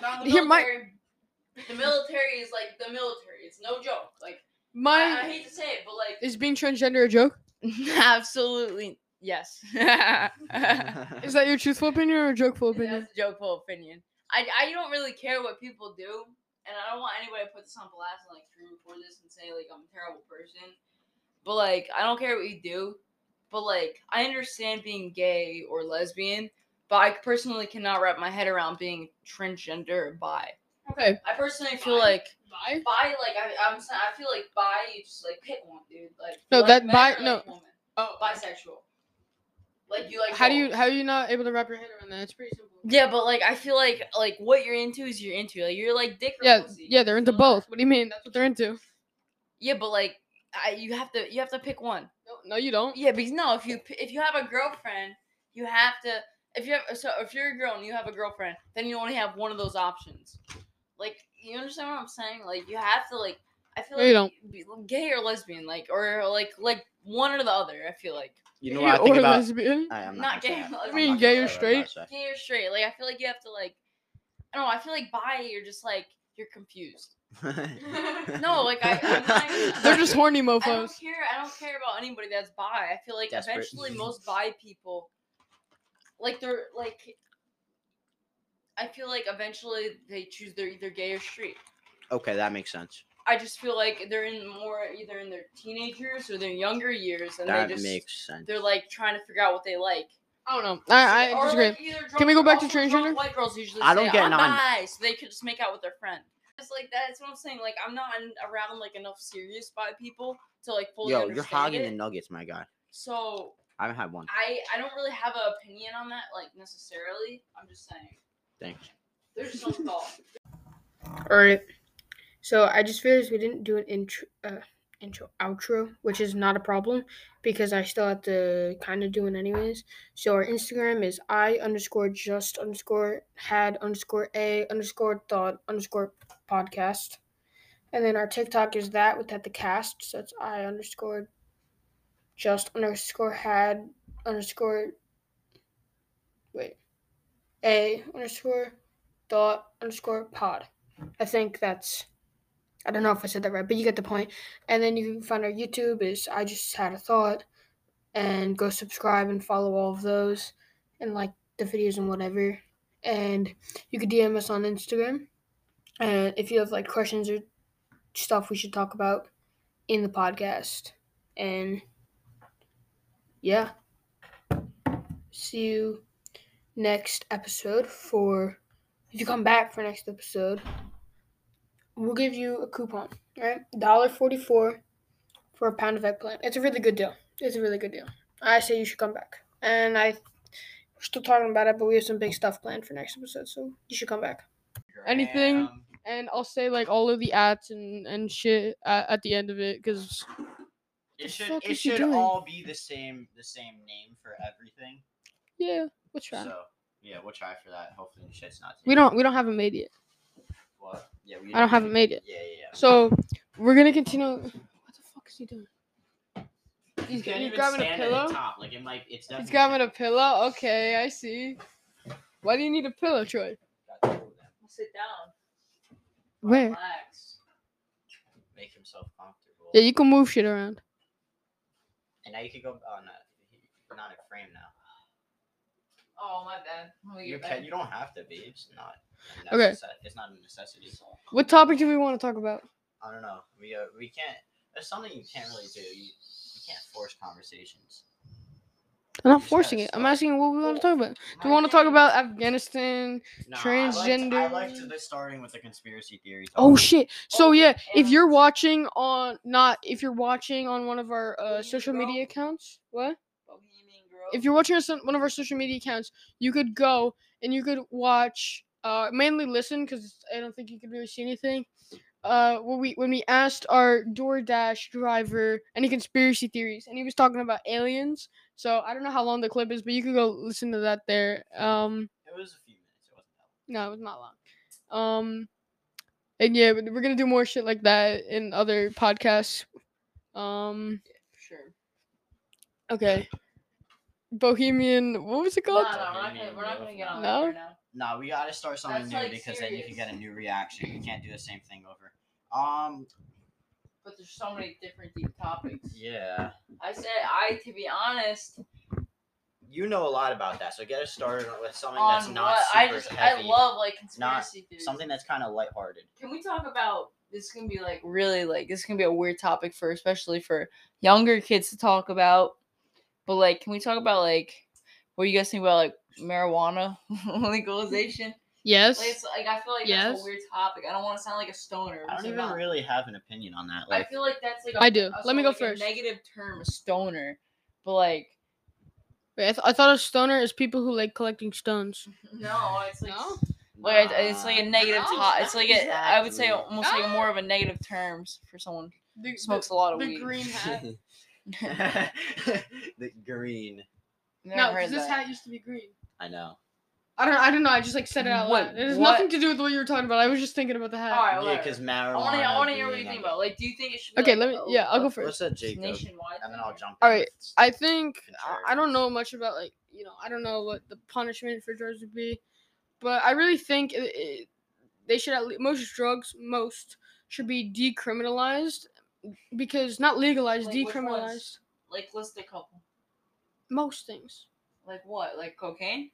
Not in the Here, my- military. The military is like the military. It's no joke. Like My I, I hate to say it, but like is being transgender a joke? [laughs] absolutely yes. [laughs] Is that your truthful opinion or a jokeful opinion? That's a jokeful opinion. I, I don't really care what people do, and I don't want anybody to put this on blast and like re-record this and say like I'm a terrible person. But like I don't care what you do. But like I understand being gay or lesbian, but I personally cannot wrap my head around being transgender or bi. Okay. I personally feel Bi? like Bye. bi like I I'm sa- I feel like bi you just like pick one dude like No, like that bi- no. woman? Oh, bisexual. Like you like how do you how are you not able to wrap your head around that? It's pretty simple. Yeah, but like I feel like like what you're into is you're into. Like you're like dick or Yeah, pussy. yeah, they're into Feel that? both. What do you mean? That's what they're into. Yeah, but like I, you have to you have to pick one. No, no you don't. Yeah, because no, if you if you have a girlfriend, you have to if you have so if you're a girl and you have a girlfriend, then you only have one of those options. Like you understand what I'm saying? Like you have to like I feel No, like you don't. be- gay or lesbian, like or like like one or the other. I feel like You know what I think or about? lesbian. I, am Not not, gonna gay, say it. [laughs] I I'm mean not gay gonna or say what I'm about gay or straight. Like I feel like you have to like I don't know. I feel like bi, you're just like you're confused. [laughs] No, like I, I'm not even- [laughs] They're just horny I don't care. I don't care about anybody that's bi. I feel like Desperate. eventually most bi people, like they're like, I feel like eventually they choose they're either gay or straight. okay, that makes sense. I just feel like they're in more either in their teenage years or their younger years, and that they just makes sense. they're like trying to figure out what they like. I don't know. I, I disagree. like, Can we go back to drunk- transgender? White girls usually I don't say, get I'm non- bi, so they could just make out with their friend. It's like that's what I'm saying. Like I'm not around like enough serious bi people to like fully Yo, understand you're hogging it. the nuggets, my guy. So I haven't had one. I I don't really have an opinion on that like necessarily. I'm just saying Thanks. there's some thought. All right. So I just realized we didn't do an intro, uh, intro, outro, which is not a problem because I still have to kind of do it anyways. So our Instagram is I underscore just underscore had underscore a underscore thought underscore podcast, and then our TikTok is that without the cast. So it's I underscore just underscore had underscore wait a underscore thought underscore pod. I think that's. I don't know if I said that right, but you get the point. And then you can find our YouTube is I just had a thought, and go subscribe and follow all of those, and like the videos and whatever. And you could DM us on Instagram, and if you have like questions or stuff we should talk about in the podcast, and yeah, see you next episode for if you come back for next episode we'll give you a coupon, right? Dollar forty four for a pound of eggplant. It's a really good deal. It's a really good deal. I say you should come back. And I we're still talking about it, but we have some big stuff planned for next episode, so you should come back. Anything? And I'll say like all of the ads and and shit at, at the end of it because It should fuck it is he should all be the same the same name for everything. yeah, we'll try. So yeah, we'll try for that. Hopefully the shit's not. We don't we don't have it made yet. What? Yeah, we I don't have it made yet. Yeah, yeah. yeah. So we're gonna continue. What the fuck is he doing? He's, can't he's even grabbing a stand at pillow. the top. Like it might. It's definitely. He's grabbing a pillow. Okay, I see. Why do you need a pillow, Troy? Got two of them. Sit down. Where? Relax. Make himself comfortable. Yeah, you can move shit around. And now you can go. Oh no, not in frame now. Oh my bad. You can. back. You don't have to be. It's not. Okay. It's not a necessity. What topic do we want to talk about? I don't know. We uh, we can't. There's something you can't really do. You, you can't force conversations. I'm not You just forcing gotta it. I'm start. asking what we want to talk about. Do we want to talk about Afghanistan? No, I liked, I Transgender. liked the starting with the conspiracy theory. Oh topic. shit! So yeah, if you're watching on not if you're watching on one of our uh, social media accounts, what? Bohemian Grove. If you're watching us on one of our social media accounts, you could go and you could watch. Uh, mainly listen because I don't think you could really see anything. Uh, when we when we asked our DoorDash driver any conspiracy theories, and he was talking about aliens. So I don't know how long the clip is, but you could go listen to that there. Um, It was a few minutes. It wasn't that long. no, it was not long. Um, and yeah, but we're gonna do more shit like that in other podcasts. Um, yeah, sure. okay. Bohemian, what was it called? no, we're not gonna, we're not gonna get on No? right now. No, we gotta start something That's, new like, because then you can get a new reaction. You can't do the same thing over. Um. But there's so many different deep topics. Yeah. I said I, to be honest, You know a lot about that, so get us started with something on that's not what super I just heavy. I love like not conspiracy theories. something that's kind of lighthearted. Can we talk about this? Is gonna be like really like this is gonna be a weird topic for especially for younger kids to talk about. But like, can we talk about like what do you guys think about like marijuana [laughs] legalization? Yes. Like, like I feel like that's a weird topic. I don't want to sound like a stoner. I don't even not. really have an opinion on that. I feel like that's like a, I do. a- Let me go like, a first. negative term, a stoner. But like, Wait, I, th- I thought a stoner is people who like collecting stones. [laughs] no, it's like No? Like it's- it's like a negative No, top. It's like a, I would say almost like more ah! of a negative terms for someone The, who smokes a lot of weed. the weed. green hat. [laughs] the green. Never no, because this hat used to be green. I know. I don't. I don't know. I just like said it out Wait, loud. It has what? nothing to do with what you were talking about. I was just thinking about the hat. Alright, Yeah, whatever. because I marijuana. want to. I want to hear what you green, think I'm- about. Like, do you think it should? Be Okay, like, let me- a- yeah, I'll go Let's first. let Jacob, Nationwide. and then I'll jump. All in right, with I think I, I don't know much about like you know I don't know what the punishment for drugs would be, but I really think it, it, they should at least most drugs most should be decriminalized because not legalized Like, which decriminalized ones? Like, list a couple. Most things Like what? Like cocaine?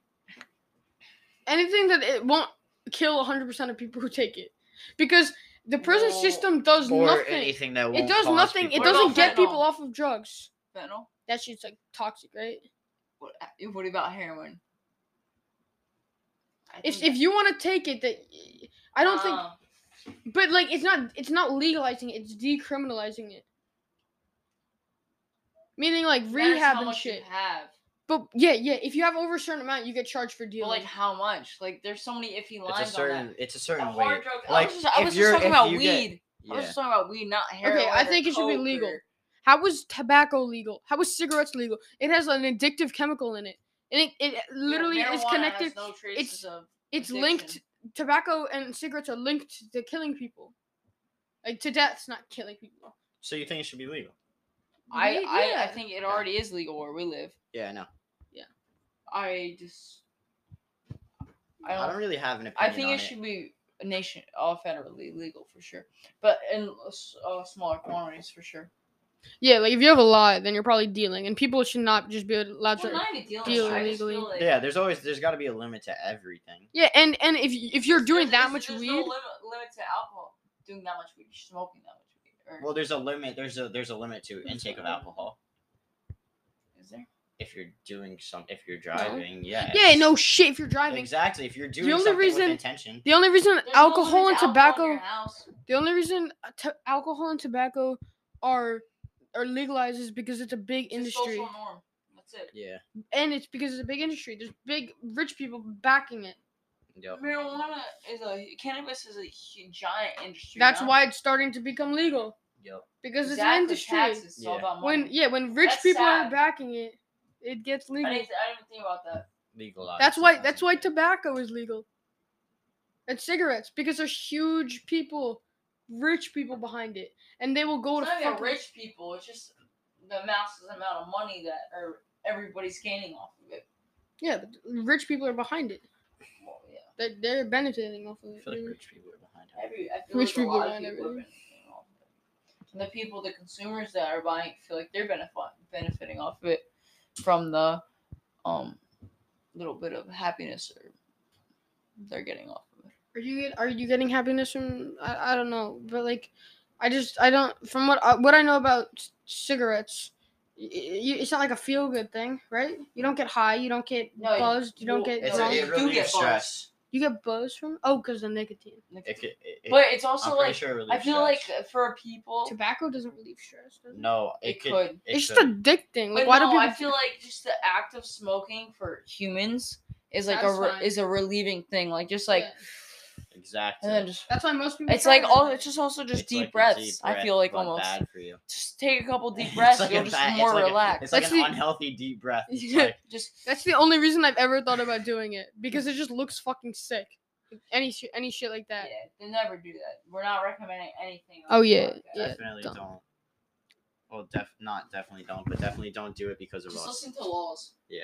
anything that it won't kill 100% of people who take it because The prison Well, system does or nothing. anything that won't It does cause nothing. people It doesn't get die. people off of drugs. Fentanyl. That shit's like toxic, right? What, uh, what about heroin? If if you want to take it, that I don't think. Uh, But like, it's not. It's not legalizing it. It's decriminalizing it. Meaning like that's rehab how and much shit. You have. But yeah, yeah. If you have over a certain amount, you get charged for But dealing. like how much? Like there's so many iffy lines It's a certain. on that. It's a A certain hard way. drug. Like I was just, I if was just you're talking if about you weed. get I was yeah. just talking about weed, not heroin. Okay, I or think it should be coke legal. or- How was tobacco legal? How was cigarettes legal? It has an addictive chemical in it, and it, it Yeah, literally is marijuana connected. Has no traces of It's addiction. linked. Tobacco and cigarettes are linked to killing people, like to deaths, not killing people. So you think it should be legal? I, Yeah, I, I think it already is legal where we live. Yeah, I know. Yeah. I just. I I don't. don't really have an opinion. I think on it should be a nation, all federally legal for sure, but in uh, smaller quantities for sure. Yeah, like if you have a lot, then you're probably dealing, and people should not just be allowed Well, to. not deal with it, I just illegally. like Yeah, there's always there's got to be a limit to everything. Yeah, and and if if you're doing there's- that much there's weed, no limit, limit to alcohol. Doing that much weed, smoking that much weed. Or, Well, there's a limit. There's a there's a limit to intake of alcohol. is there? If you're doing some, if you're driving, yeah. yeah, no shit. If you're driving, Exactly. If you're doing only something reason- with intention. the only reason There's no alcohol limit and to alcohol in tobacco, your house. the only reason uh, t- alcohol and tobacco are are legalized is because it's a big It's a industry, social norm. That's it. Yeah. and it's because it's a big industry. There's big rich people backing it. Yep. Marijuana is a cannabis is a hu- giant industry. That's now. why it's starting to become legal Yep. because exactly. it's an industry. Taxes, it's Yeah. about When yeah, when rich That's people are backing it, it gets I legal. didn't, I didn't think about that. Legalized. That's why that's why tobacco is legal. And cigarettes because there's huge people, rich people behind it, and they will go It's to not even rich people. It's just the massive amount of money that are everybody's gaining off of it. yeah, but rich people are behind it. Well, yeah. They're, they're benefiting off of I it. feel like rich people are behind it. Every, I feel Rich like a people lot behind people are everything. benefiting off of it. And the people, the consumers that are buying, feel like they're benefit, benefiting off of it from the um little bit of happiness or they're getting off of it. Are you get, are you getting happiness from I, I don't know, but like I just I don't from what I, what I know about c- cigarettes. y- y- It's not like a feel good thing, right? You don't get high, you don't get No, you- buzzed, you don't get It's a, You it do relieves get buzzed. stress. You get buzzed from oh, because the nicotine. It could, it, it- But it's also I'm pretty like sure it I relieves feel like stress. for people, Tobacco doesn't relieve stress, does it? no, it, it could. could. It it's just could. addicting. Like But why no, do people? I feel [laughs] like just the act of smoking for humans is like a re- Satisfying. is a relieving thing. Like just like Yeah. Exactly. and then just That's why most people. it's like all it's just also just deep like breaths. deep I feel like almost bad for you. just take a couple [laughs] deep breaths. like you'll just bad- it's more like a- relaxed. It's like That's an the- unhealthy deep breath. [laughs] Yeah. like just That's the only reason I've ever thought about doing it because it just looks fucking sick. Any shit, any shit like yeah, that. they never do that. We're not recommending anything. Oh, yeah, yeah. definitely don't. don't. Well, def not definitely don't, but definitely don't do it because of Just us. listen to laws. Yeah.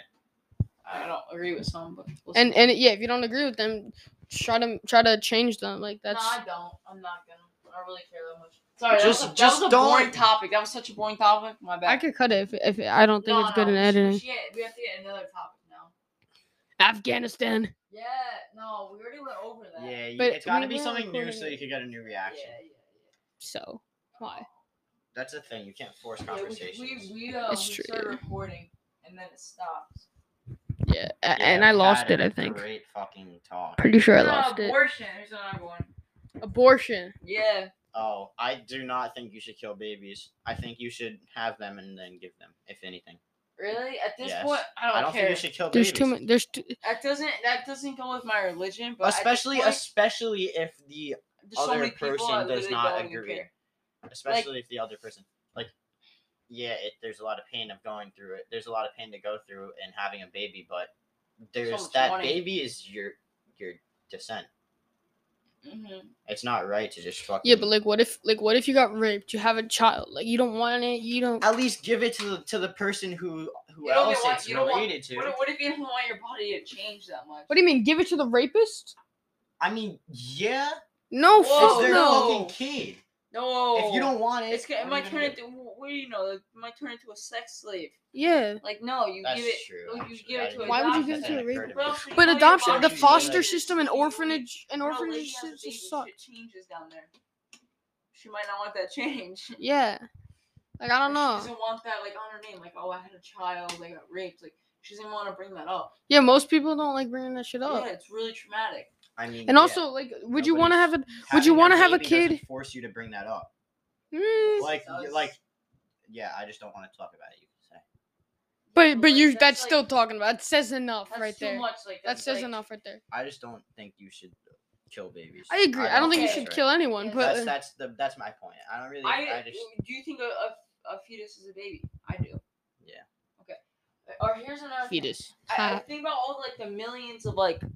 I don't agree with some, but listen. And and yeah, if you don't agree with them, try to try to change them. Like that's no, I don't. I'm not gonna. I don't really care that much. Sorry, that Just- was a, just that was a boring don't- topic. That was such a boring topic. My bad. I could cut it if, if I don't think No, it's good no, in editing. We, should get- we have to get another topic now. Afghanistan. Yeah, no, we already went over that. Yeah, you, But it's got to be something new so you could get a new reaction. yeah, yeah. yeah. So why? That's the thing. You can't force Yeah, we- conversations. we we, uh, It's we true. started recording and then it stops. Yeah, Yeah, and I lost it. I think. Great fucking talk. Pretty sure I No, lost it. abortion. Here's another one. Abortion. Yeah. Oh, I do not think you should kill babies. I think you should have them and then give them, if anything. Really? At this Yes. point, I don't, I don't care. think you should kill There's babies. too many. There's too, That doesn't that doesn't go with my religion, but especially, point, especially if the, there's so other person does not agree. care. especially if the other person, like, yeah, it, there's a lot of pain of going through it. There's a lot of pain to go through and having a baby, but there's much that money. baby is your your descent. hmm It's not right to just fucking. yeah, but like, what if like what if you got raped? You have a child. Like you don't want it. You don't. at least give it to the to the person who who You else get what- it's you don't want- related to. What, if- what if you don't want your body to change that much? What do you mean? Give it to the rapist? I mean, yeah, No, it's Whoa, fuck their no. fucking kid. No. If you don't want it, it's gonna, it what might turn gonna into what do you know? It might turn into a sex slave. Yeah. Like no, you That's give it. true, you actually. give it to Why would you give it to a That rapist? to What me. else do you But adoption, the foster system and You- you- orphanage and when orphanage lady has a just suck. Changes down there. she might not want that change. [laughs] Yeah. Like I don't know. She know. doesn't want that like on her name. Like, oh, I had a child, they got raped. Like, she doesn't want to bring that up. Yeah, most people don't like bringing that shit up. Yeah, it's really traumatic. I mean, And yeah, also, like, would you want to have a? would you wanna have a kid- Force you to bring that up. Mm, Like, like, yeah. I just don't want to talk about it. You can say. but but you that's, that's like- still talking about. It says enough That's right too there. much. Like, That says like, enough right there. I just don't think you should kill babies. I agree. I don't think you should that's kill anyone, Yeah, but That's uh, that's the that's my point. I don't really. I, I, just do you think a, a, a fetus is a baby? I do. Yeah. Okay. Or here's another thing. fetus. I, I think about all like the millions of like you know,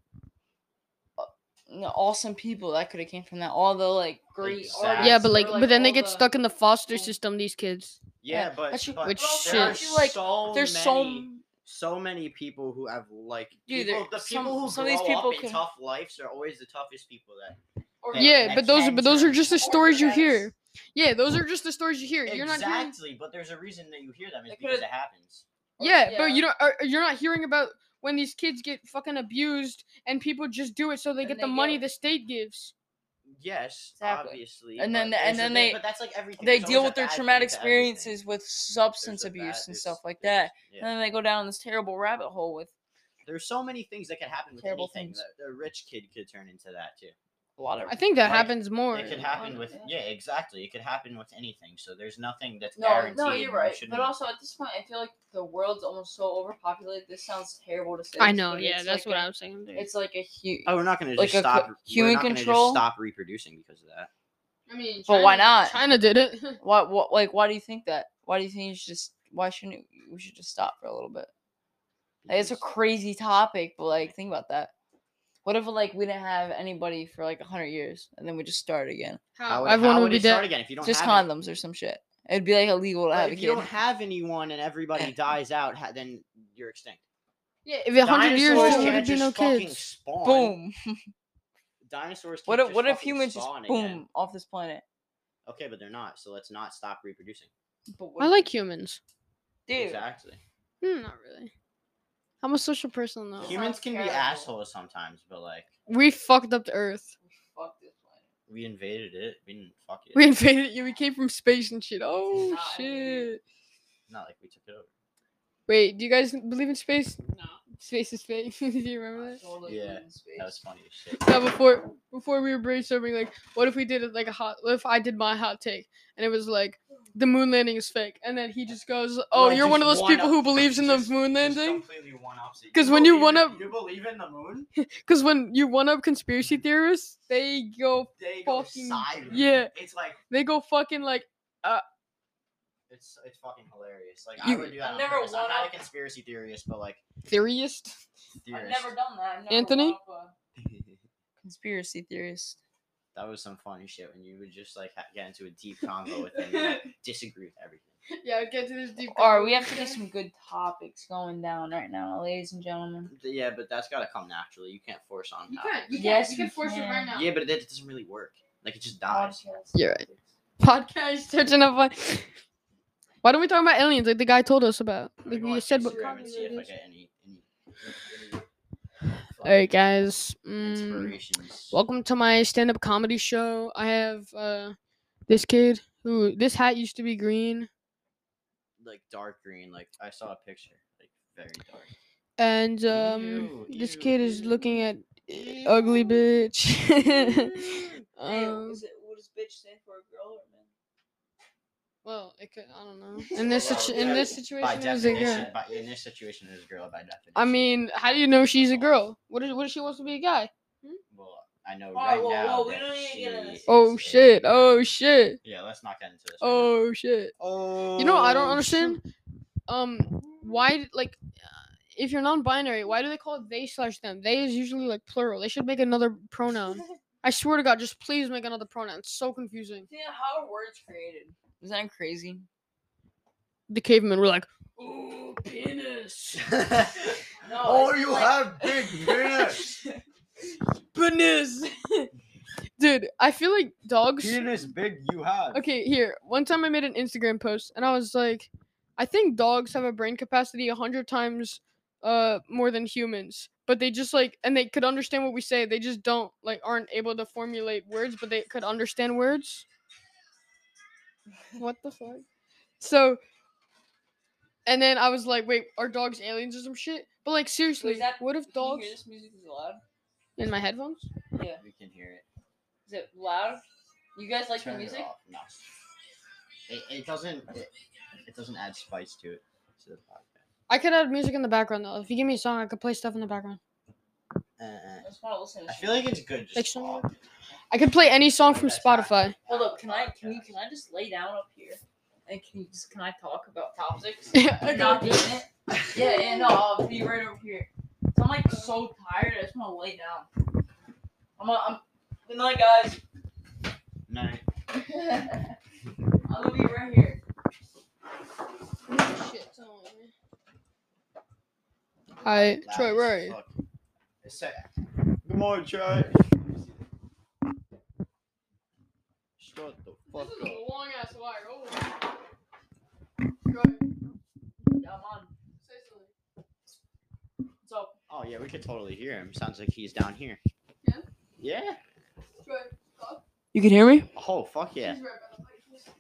awesome people that could have came from that. All the like great Exactly. artists Yeah, but or, like, but then they get the- stuck in the foster system. These kids. yeah, yeah, but, actually- but Which there are shit. Like, so There's many, so so many people who have like Dude, people, there- the some- people who some of these people up in tough lives are always the toughest people that that- Yeah, that but those can but those are just the stories you hear. Yeah, those are just the stories you hear. You're not hearing. exactly, but there's a reason that you hear them. Is because it happens. or- Yeah, but you don't. Are, you're not hearing about when these kids get fucking abused and people just do it so they And get they the money get- the state gives. Yes, Exactly. obviously. And then the- and then they- but that's like everything. they deal with their traumatic to everything. experiences with There's substance a bad- abuse and stuff like that. yeah. And then they go down this terrible rabbit hole with There's so many things that can happen with Terrible anything. things. The, the rich kid could turn into that too. A lot of I think that Like, happens more. It could happen with yeah. yeah, exactly. It could happen with anything. So there's nothing that's No, guaranteed. no, and you're right. But also at this point, I feel like the world's almost so overpopulated. This sounds terrible to say. I know. Yeah, that's like what a- I was saying. dude. It's like a huge. Oh, we're not going to like just co- stop. human we're not gonna control? Stop reproducing because of that. I mean, But why not? China did it. [laughs] Why? What? Like, why do you think that? Why do you think you should just? Why shouldn't we should just stop for a little bit? Like, it's a crazy topic, but like, think about that. What if like we didn't have anybody for like hundred years and then we just start again? How would, Everyone how would would be it start dead. again if you don't Just have any- condoms or some shit. It'd be like illegal to But have a if you kid. don't have anyone and everybody [laughs] dies out, ha- then you're extinct. Yeah, if a hundred years Dinosaurs there would can't be no just fucking kids. Spawn. Boom. [laughs] Dinosaurs. What can't if just what if fucking humans just spawn boom again. off this planet? Okay, but they're not. So let's not stop reproducing. But what I if- like humans. dude. Exactly. Hmm, not really. I'm a social person though. Humans sounds can terrible. be assholes sometimes, but like We fucked up the Earth. Fuck this planet. we invaded it. We didn't fuck it. We invaded you. We came from space and shit. Oh Nah, I mean- shit. Not like we took it over. Wait, do you guys believe in space? No, space is fake. [laughs] do you remember I that? totally Yeah, in space. That was funny as shit. No, before before we were brainstorming, like, what if we did it like a hot? What if I did my hot take and it was like the moon landing is fake, and then he just goes, "Oh, Like, you're one of those people up- who believes in the just- moon landing." completely one ups it. 'Cause when you believe one up- you believe in the moon, [laughs] Because when you one up conspiracy theorists, they go, they go Fucking- silent. yeah. It's like they go fucking like, uh. it's it's fucking hilarious. Like You- I would do that. I've never purpose. I'm one not up- a conspiracy theorist, but like theorist. I've never done that. Never Anthony? one up a [laughs] Conspiracy theorist. That was some funny shit when you would just like ha- get into a deep convo with them and like, [laughs] disagree with everything. Yeah, get to this deep. Or we have to get some good topics going down right now, ladies and gentlemen. Yeah, but that's gotta come naturally. You can't force on. You top. can, you can, Yes, you can you force it right now. Yeah, but that it doesn't really work. Like it just dies. Podcast. You're right. Podcast touching up on. Why don't we talk about aliens like the guy told us about? Like go we said, what All right, guys. Mm, welcome to my stand-up comedy show. I have uh this kid who this hat used to be green, like dark green. Like I saw a picture, like very dark. and um Ew, this ew, kid is looking at ugly bitch. [laughs] Hey, um, is it, what does bitch stand for, a girl or man? Well, it could, I don't know. [laughs] In this Well, situ- in yeah, this By situation, it was a definition, girl. by, in this situation, it is a girl by definition. I mean, how do you know she's a girl? What is what if she wants to be a guy? Well, I know Alright, right whoa, now. whoa, we that don't need to get into she this. Oh is shit! Oh shit! Yeah, let's not get into this. right now. Oh shit! Oh. You know what I don't understand? Um, why d- like uh, if you're non-binary, why do they call it they slash them? They is usually like plural. They should make another pronoun. [laughs] I swear to God, just please make another pronoun. It's so confusing. Yeah, how are words created? Is that crazy? The cavemen were like, "Ooh, penis, [laughs] No, oh, it's you like- have big [laughs] penis. penis." [laughs] Dude, I feel like dogs. penis big you have. Okay, here. One time I made an Instagram post and I was like, I think dogs have a brain capacity a hundred times uh more than humans. But they just like and they could understand what we say. They just don't like aren't able to formulate words, but they could understand words. What the fuck? So, and then I was like, wait, are dogs aliens or some shit? But like seriously, Wait, that- what if Can you dogs hear this music is loud? in my headphones? Yeah. We can hear it. Is it loud? You guys like Turn the it music? off. No. It, it doesn't. It, it doesn't add spice to it. To the podcast. I could add music in the background though. If you give me a song, I could play stuff in the background. Uh, uh. I just want to listen to I shit. feel like it's good. Like Just some- talk. I could play any song from Spotify. Hold up, can I can you can I just lay down up here? And can you just can I talk about topics? [laughs] Yeah, Not doing it. Yeah, yeah, no, I'll be right over here. So I'm like so tired, I just want to lay down. I'm, a, I'm good night, guys. Night. [laughs] I'll be right here. Hi, Loud Troy, as where are you? fuck. It's sa- Good morning, Troy. Shut the fuck up. long ass wire. Oh. Yeah, I'm on. What's up? Oh yeah, we could totally hear him. Sounds like he's down here. Yeah? Yeah. You can hear me? Oh fuck yeah.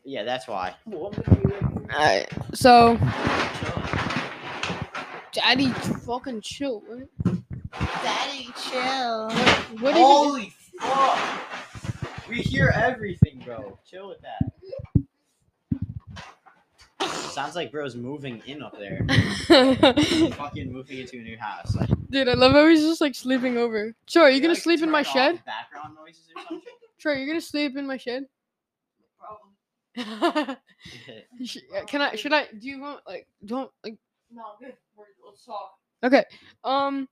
Yeah, that's why. Alright, so Daddy, fucking chill. What? Daddy, chill. What, what even- Holy fuck! We hear everything, bro. Chill with that. Sounds like bro's moving in up there. [laughs] Fucking moving into a new house. Like, Dude, I love how he's just like sleeping over. Troy, are you gonna like, sleep in my off shed? the Background noises or something. [laughs] Troy, you're gonna sleep in my shed? Problem. [laughs] Can I? Should I? Do you want like? Don't like? No, I'm good. We're, let's talk. Okay. Um.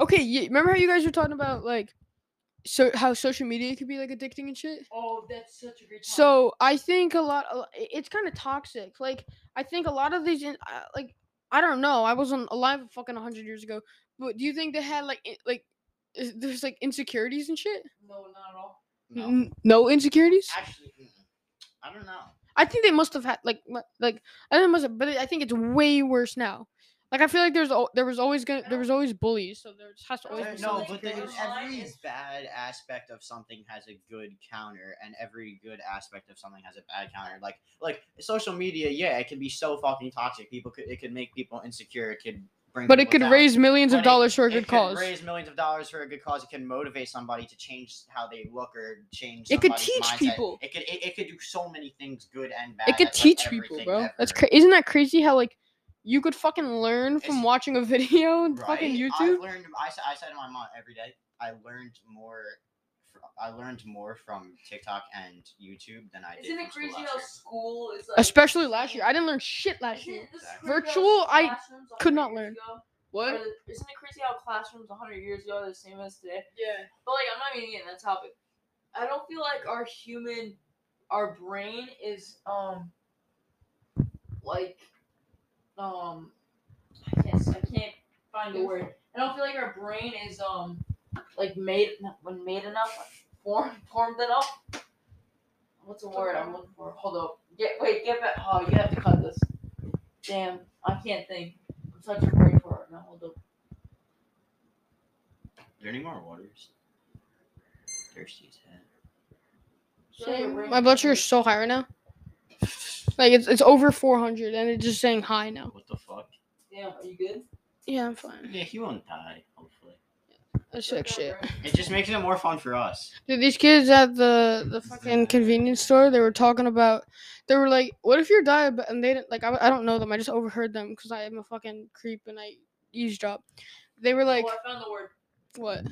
Okay. Yeah, remember how you guys were talking about like, so how social media could be like addicting and shit. Oh, that's such a great topic. So I think a lot. a lo- i- It's kind of toxic. Like I think a lot of these, in, uh, like I don't know. I wasn't alive fucking hundred years ago. But do you think they had like i- like is- there's like insecurities and shit? No, not at all. No. N- no insecurities. Actually. I don't know. I think they must have had like like I think it must have, but I think it's way worse now. Like I feel like there's al- there was always gonna there was always bullies, so there has to always There- be no, some but then insecurities. every bad aspect of something has a good counter, and every good aspect of something has a bad counter. Like like social media, yeah, it can be so fucking toxic. People could it could make people insecure. It could bring. But it could down. raise millions But of it- dollars for a it good could cause. raise millions of dollars for a good cause. It can motivate somebody to change how they look or change. It could teach mindset. people. It could it, it could do so many things, good and bad. It could That's, like, teach people, everything bro. That's ever. cra- isn't that crazy? How like you could fucking learn from It's- watching a video and fucking Right? YouTube. I've learned. I, sa- I said to my mom every day. I learned more. fr- I learned more from TikTok and YouTube than I did. Isn't from it school crazy last how year. school is like Especially last year, I didn't learn shit last Isn't year. this Exactly. crazy how Virtual, I classrooms a could hundred not years learn. ago What? are the- Isn't it crazy how classrooms 100 years ago are the same as today? Yeah. But like, I'm not even getting that topic. I don't feel like our human, our brain is um, like, um, I can't, I can't find the word. I don't feel like our brain is um, like made when made enough, formed [laughs] formed enough. What's the word I'm looking for? Hold up. Get wait, get back. Oh, you have to cut this. Damn, I can't think. I'm such a brain for it. Now hold up. Are there any more waters? Thirsty as hell. Feel like your brain My blood sugar is so high right now. Like it's it's over 400 and it's just saying high now. What the fuck? Damn, are you good? Yeah, I'm fine. Yeah, he won't die. Hopefully. That's sick shit. It just makes it more fun for us. Dude, these kids at the the fucking convenience store, they were talking about. They were like, "What if you're diabetic?" And they didn't like. I, I don't know them. I just overheard them because I am a fucking creep and I eavesdrop. They were like, oh, I found the word. "What?"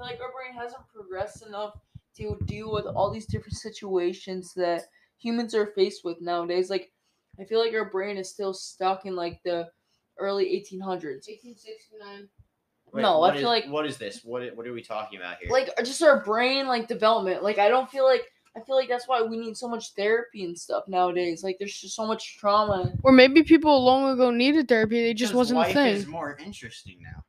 Like our brain hasn't progressed enough to deal with all these different situations that humans are faced with nowadays. Like, I feel like our brain is still stuck in like the early 1800s. 1869. No, what I is- feel like- What is this? What What are we talking about here? Like, just our brain like development. Like, I don't feel like. I feel like that's why we need so much therapy and stuff nowadays. Like, there's just so much trauma. Or maybe people long ago needed therapy. They just wasn't a life thing. is more interesting now.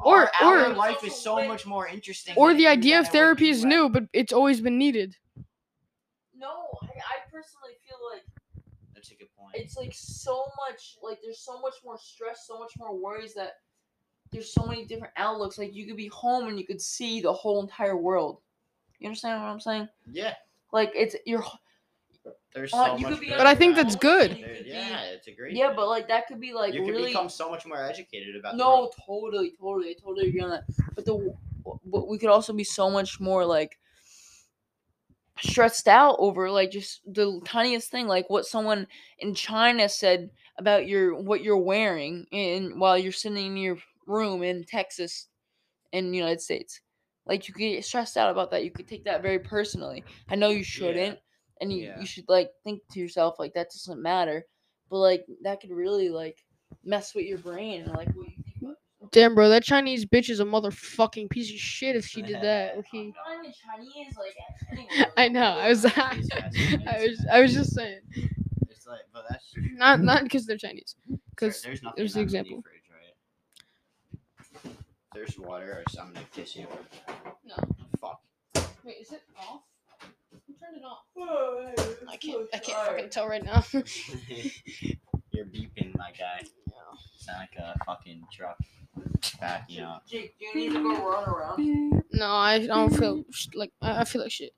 Or- our, our or- life is so much more interesting. Or the idea of therapy is new, but it's always been needed. No, I, I personally feel like That's a good point. it's like so much like there's so much more stress so much more worries that there's so many different outlooks like you could be home and you could see the whole entire world you understand what i'm saying yeah. like it's you're There's Uh, so you much. could be But I think that's good. You could be- Yeah, it's a great. Yeah, thing. but like that could be like you could really. become so much more educated about. the No, world. totally, totally, I totally agree on that. But the but we could also be so much more like stressed out over like just the tiniest thing, like what someone in China said about your what you're wearing in while you're sitting in your room in Texas, in the United States. Like you get stressed out about that. You could take that very personally. I know you shouldn't, and you, Yeah. you should like think to yourself like that doesn't matter. But like that could really like mess with your brain and like what you think about Damn, bro, that Chinese bitch is a motherfucking piece of shit if she did [laughs] that. Okay. Not even Chinese, like anyway. [laughs] I know. I was. [laughs] I These guys are was. I was just saying. It's like, but that's Not not because they're Chinese. Because there's nothing there's the in that example. Fridge, right? There's water, or so I'm gonna kiss you. No. Fuck. Wait, is it off? Who turned it off? I can't. I can't fucking tell right now. You're beeping, my guy. Sound like a fucking truck backing up. Jake, do you need to go run around? no, I don't feel sh- like I I feel like shit.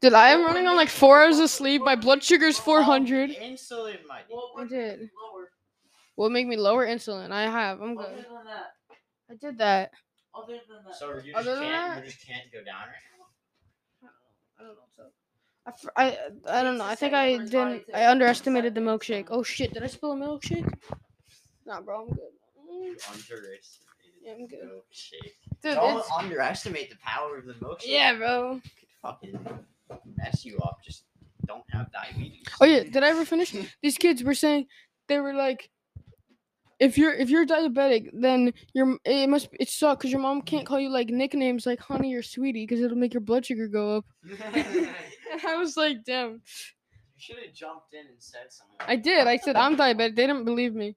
Dude, I am running on like four hours of sleep. My blood sugar's 400. Insulin, my I what- did. Lower. Will make me lower insulin. I have. I'm Other good. than that. I did that. Other than that. So you just Other than can't, that- you just can't go down right now. I don't know. So. I, I, I don't know. I think I didn't. I underestimated the milkshake. Oh shit! Did I spill a milkshake? Nah, bro, I'm good. You underestimated Yeah, I'm good. milkshake. Dude, Don't it's, underestimate the power of the milkshake. yeah, bro. Could fucking mess you up. Just don't have diabetes. Oh yeah, did I ever finish? [laughs] These kids were saying they were like, if you're if you're diabetic, then your it must it suck because your mom can't call you like nicknames like honey or sweetie because it'll make your blood sugar go up. [laughs] And I was like, damn. You should have jumped in and said something. I did. I said I'm diabetic. They didn't believe me.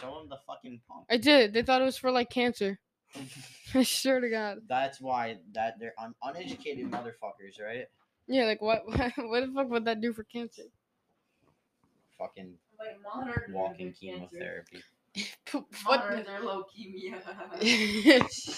Show them the fucking pump. I did. They thought it was for like cancer. [laughs] I swear to God. That's why that they're un- uneducated motherfuckers, right? Yeah, like what? [laughs] What the fuck would that do for cancer? Fucking Like monitor walking chemotherapy. [laughs] what? Monitor their leukemia. the-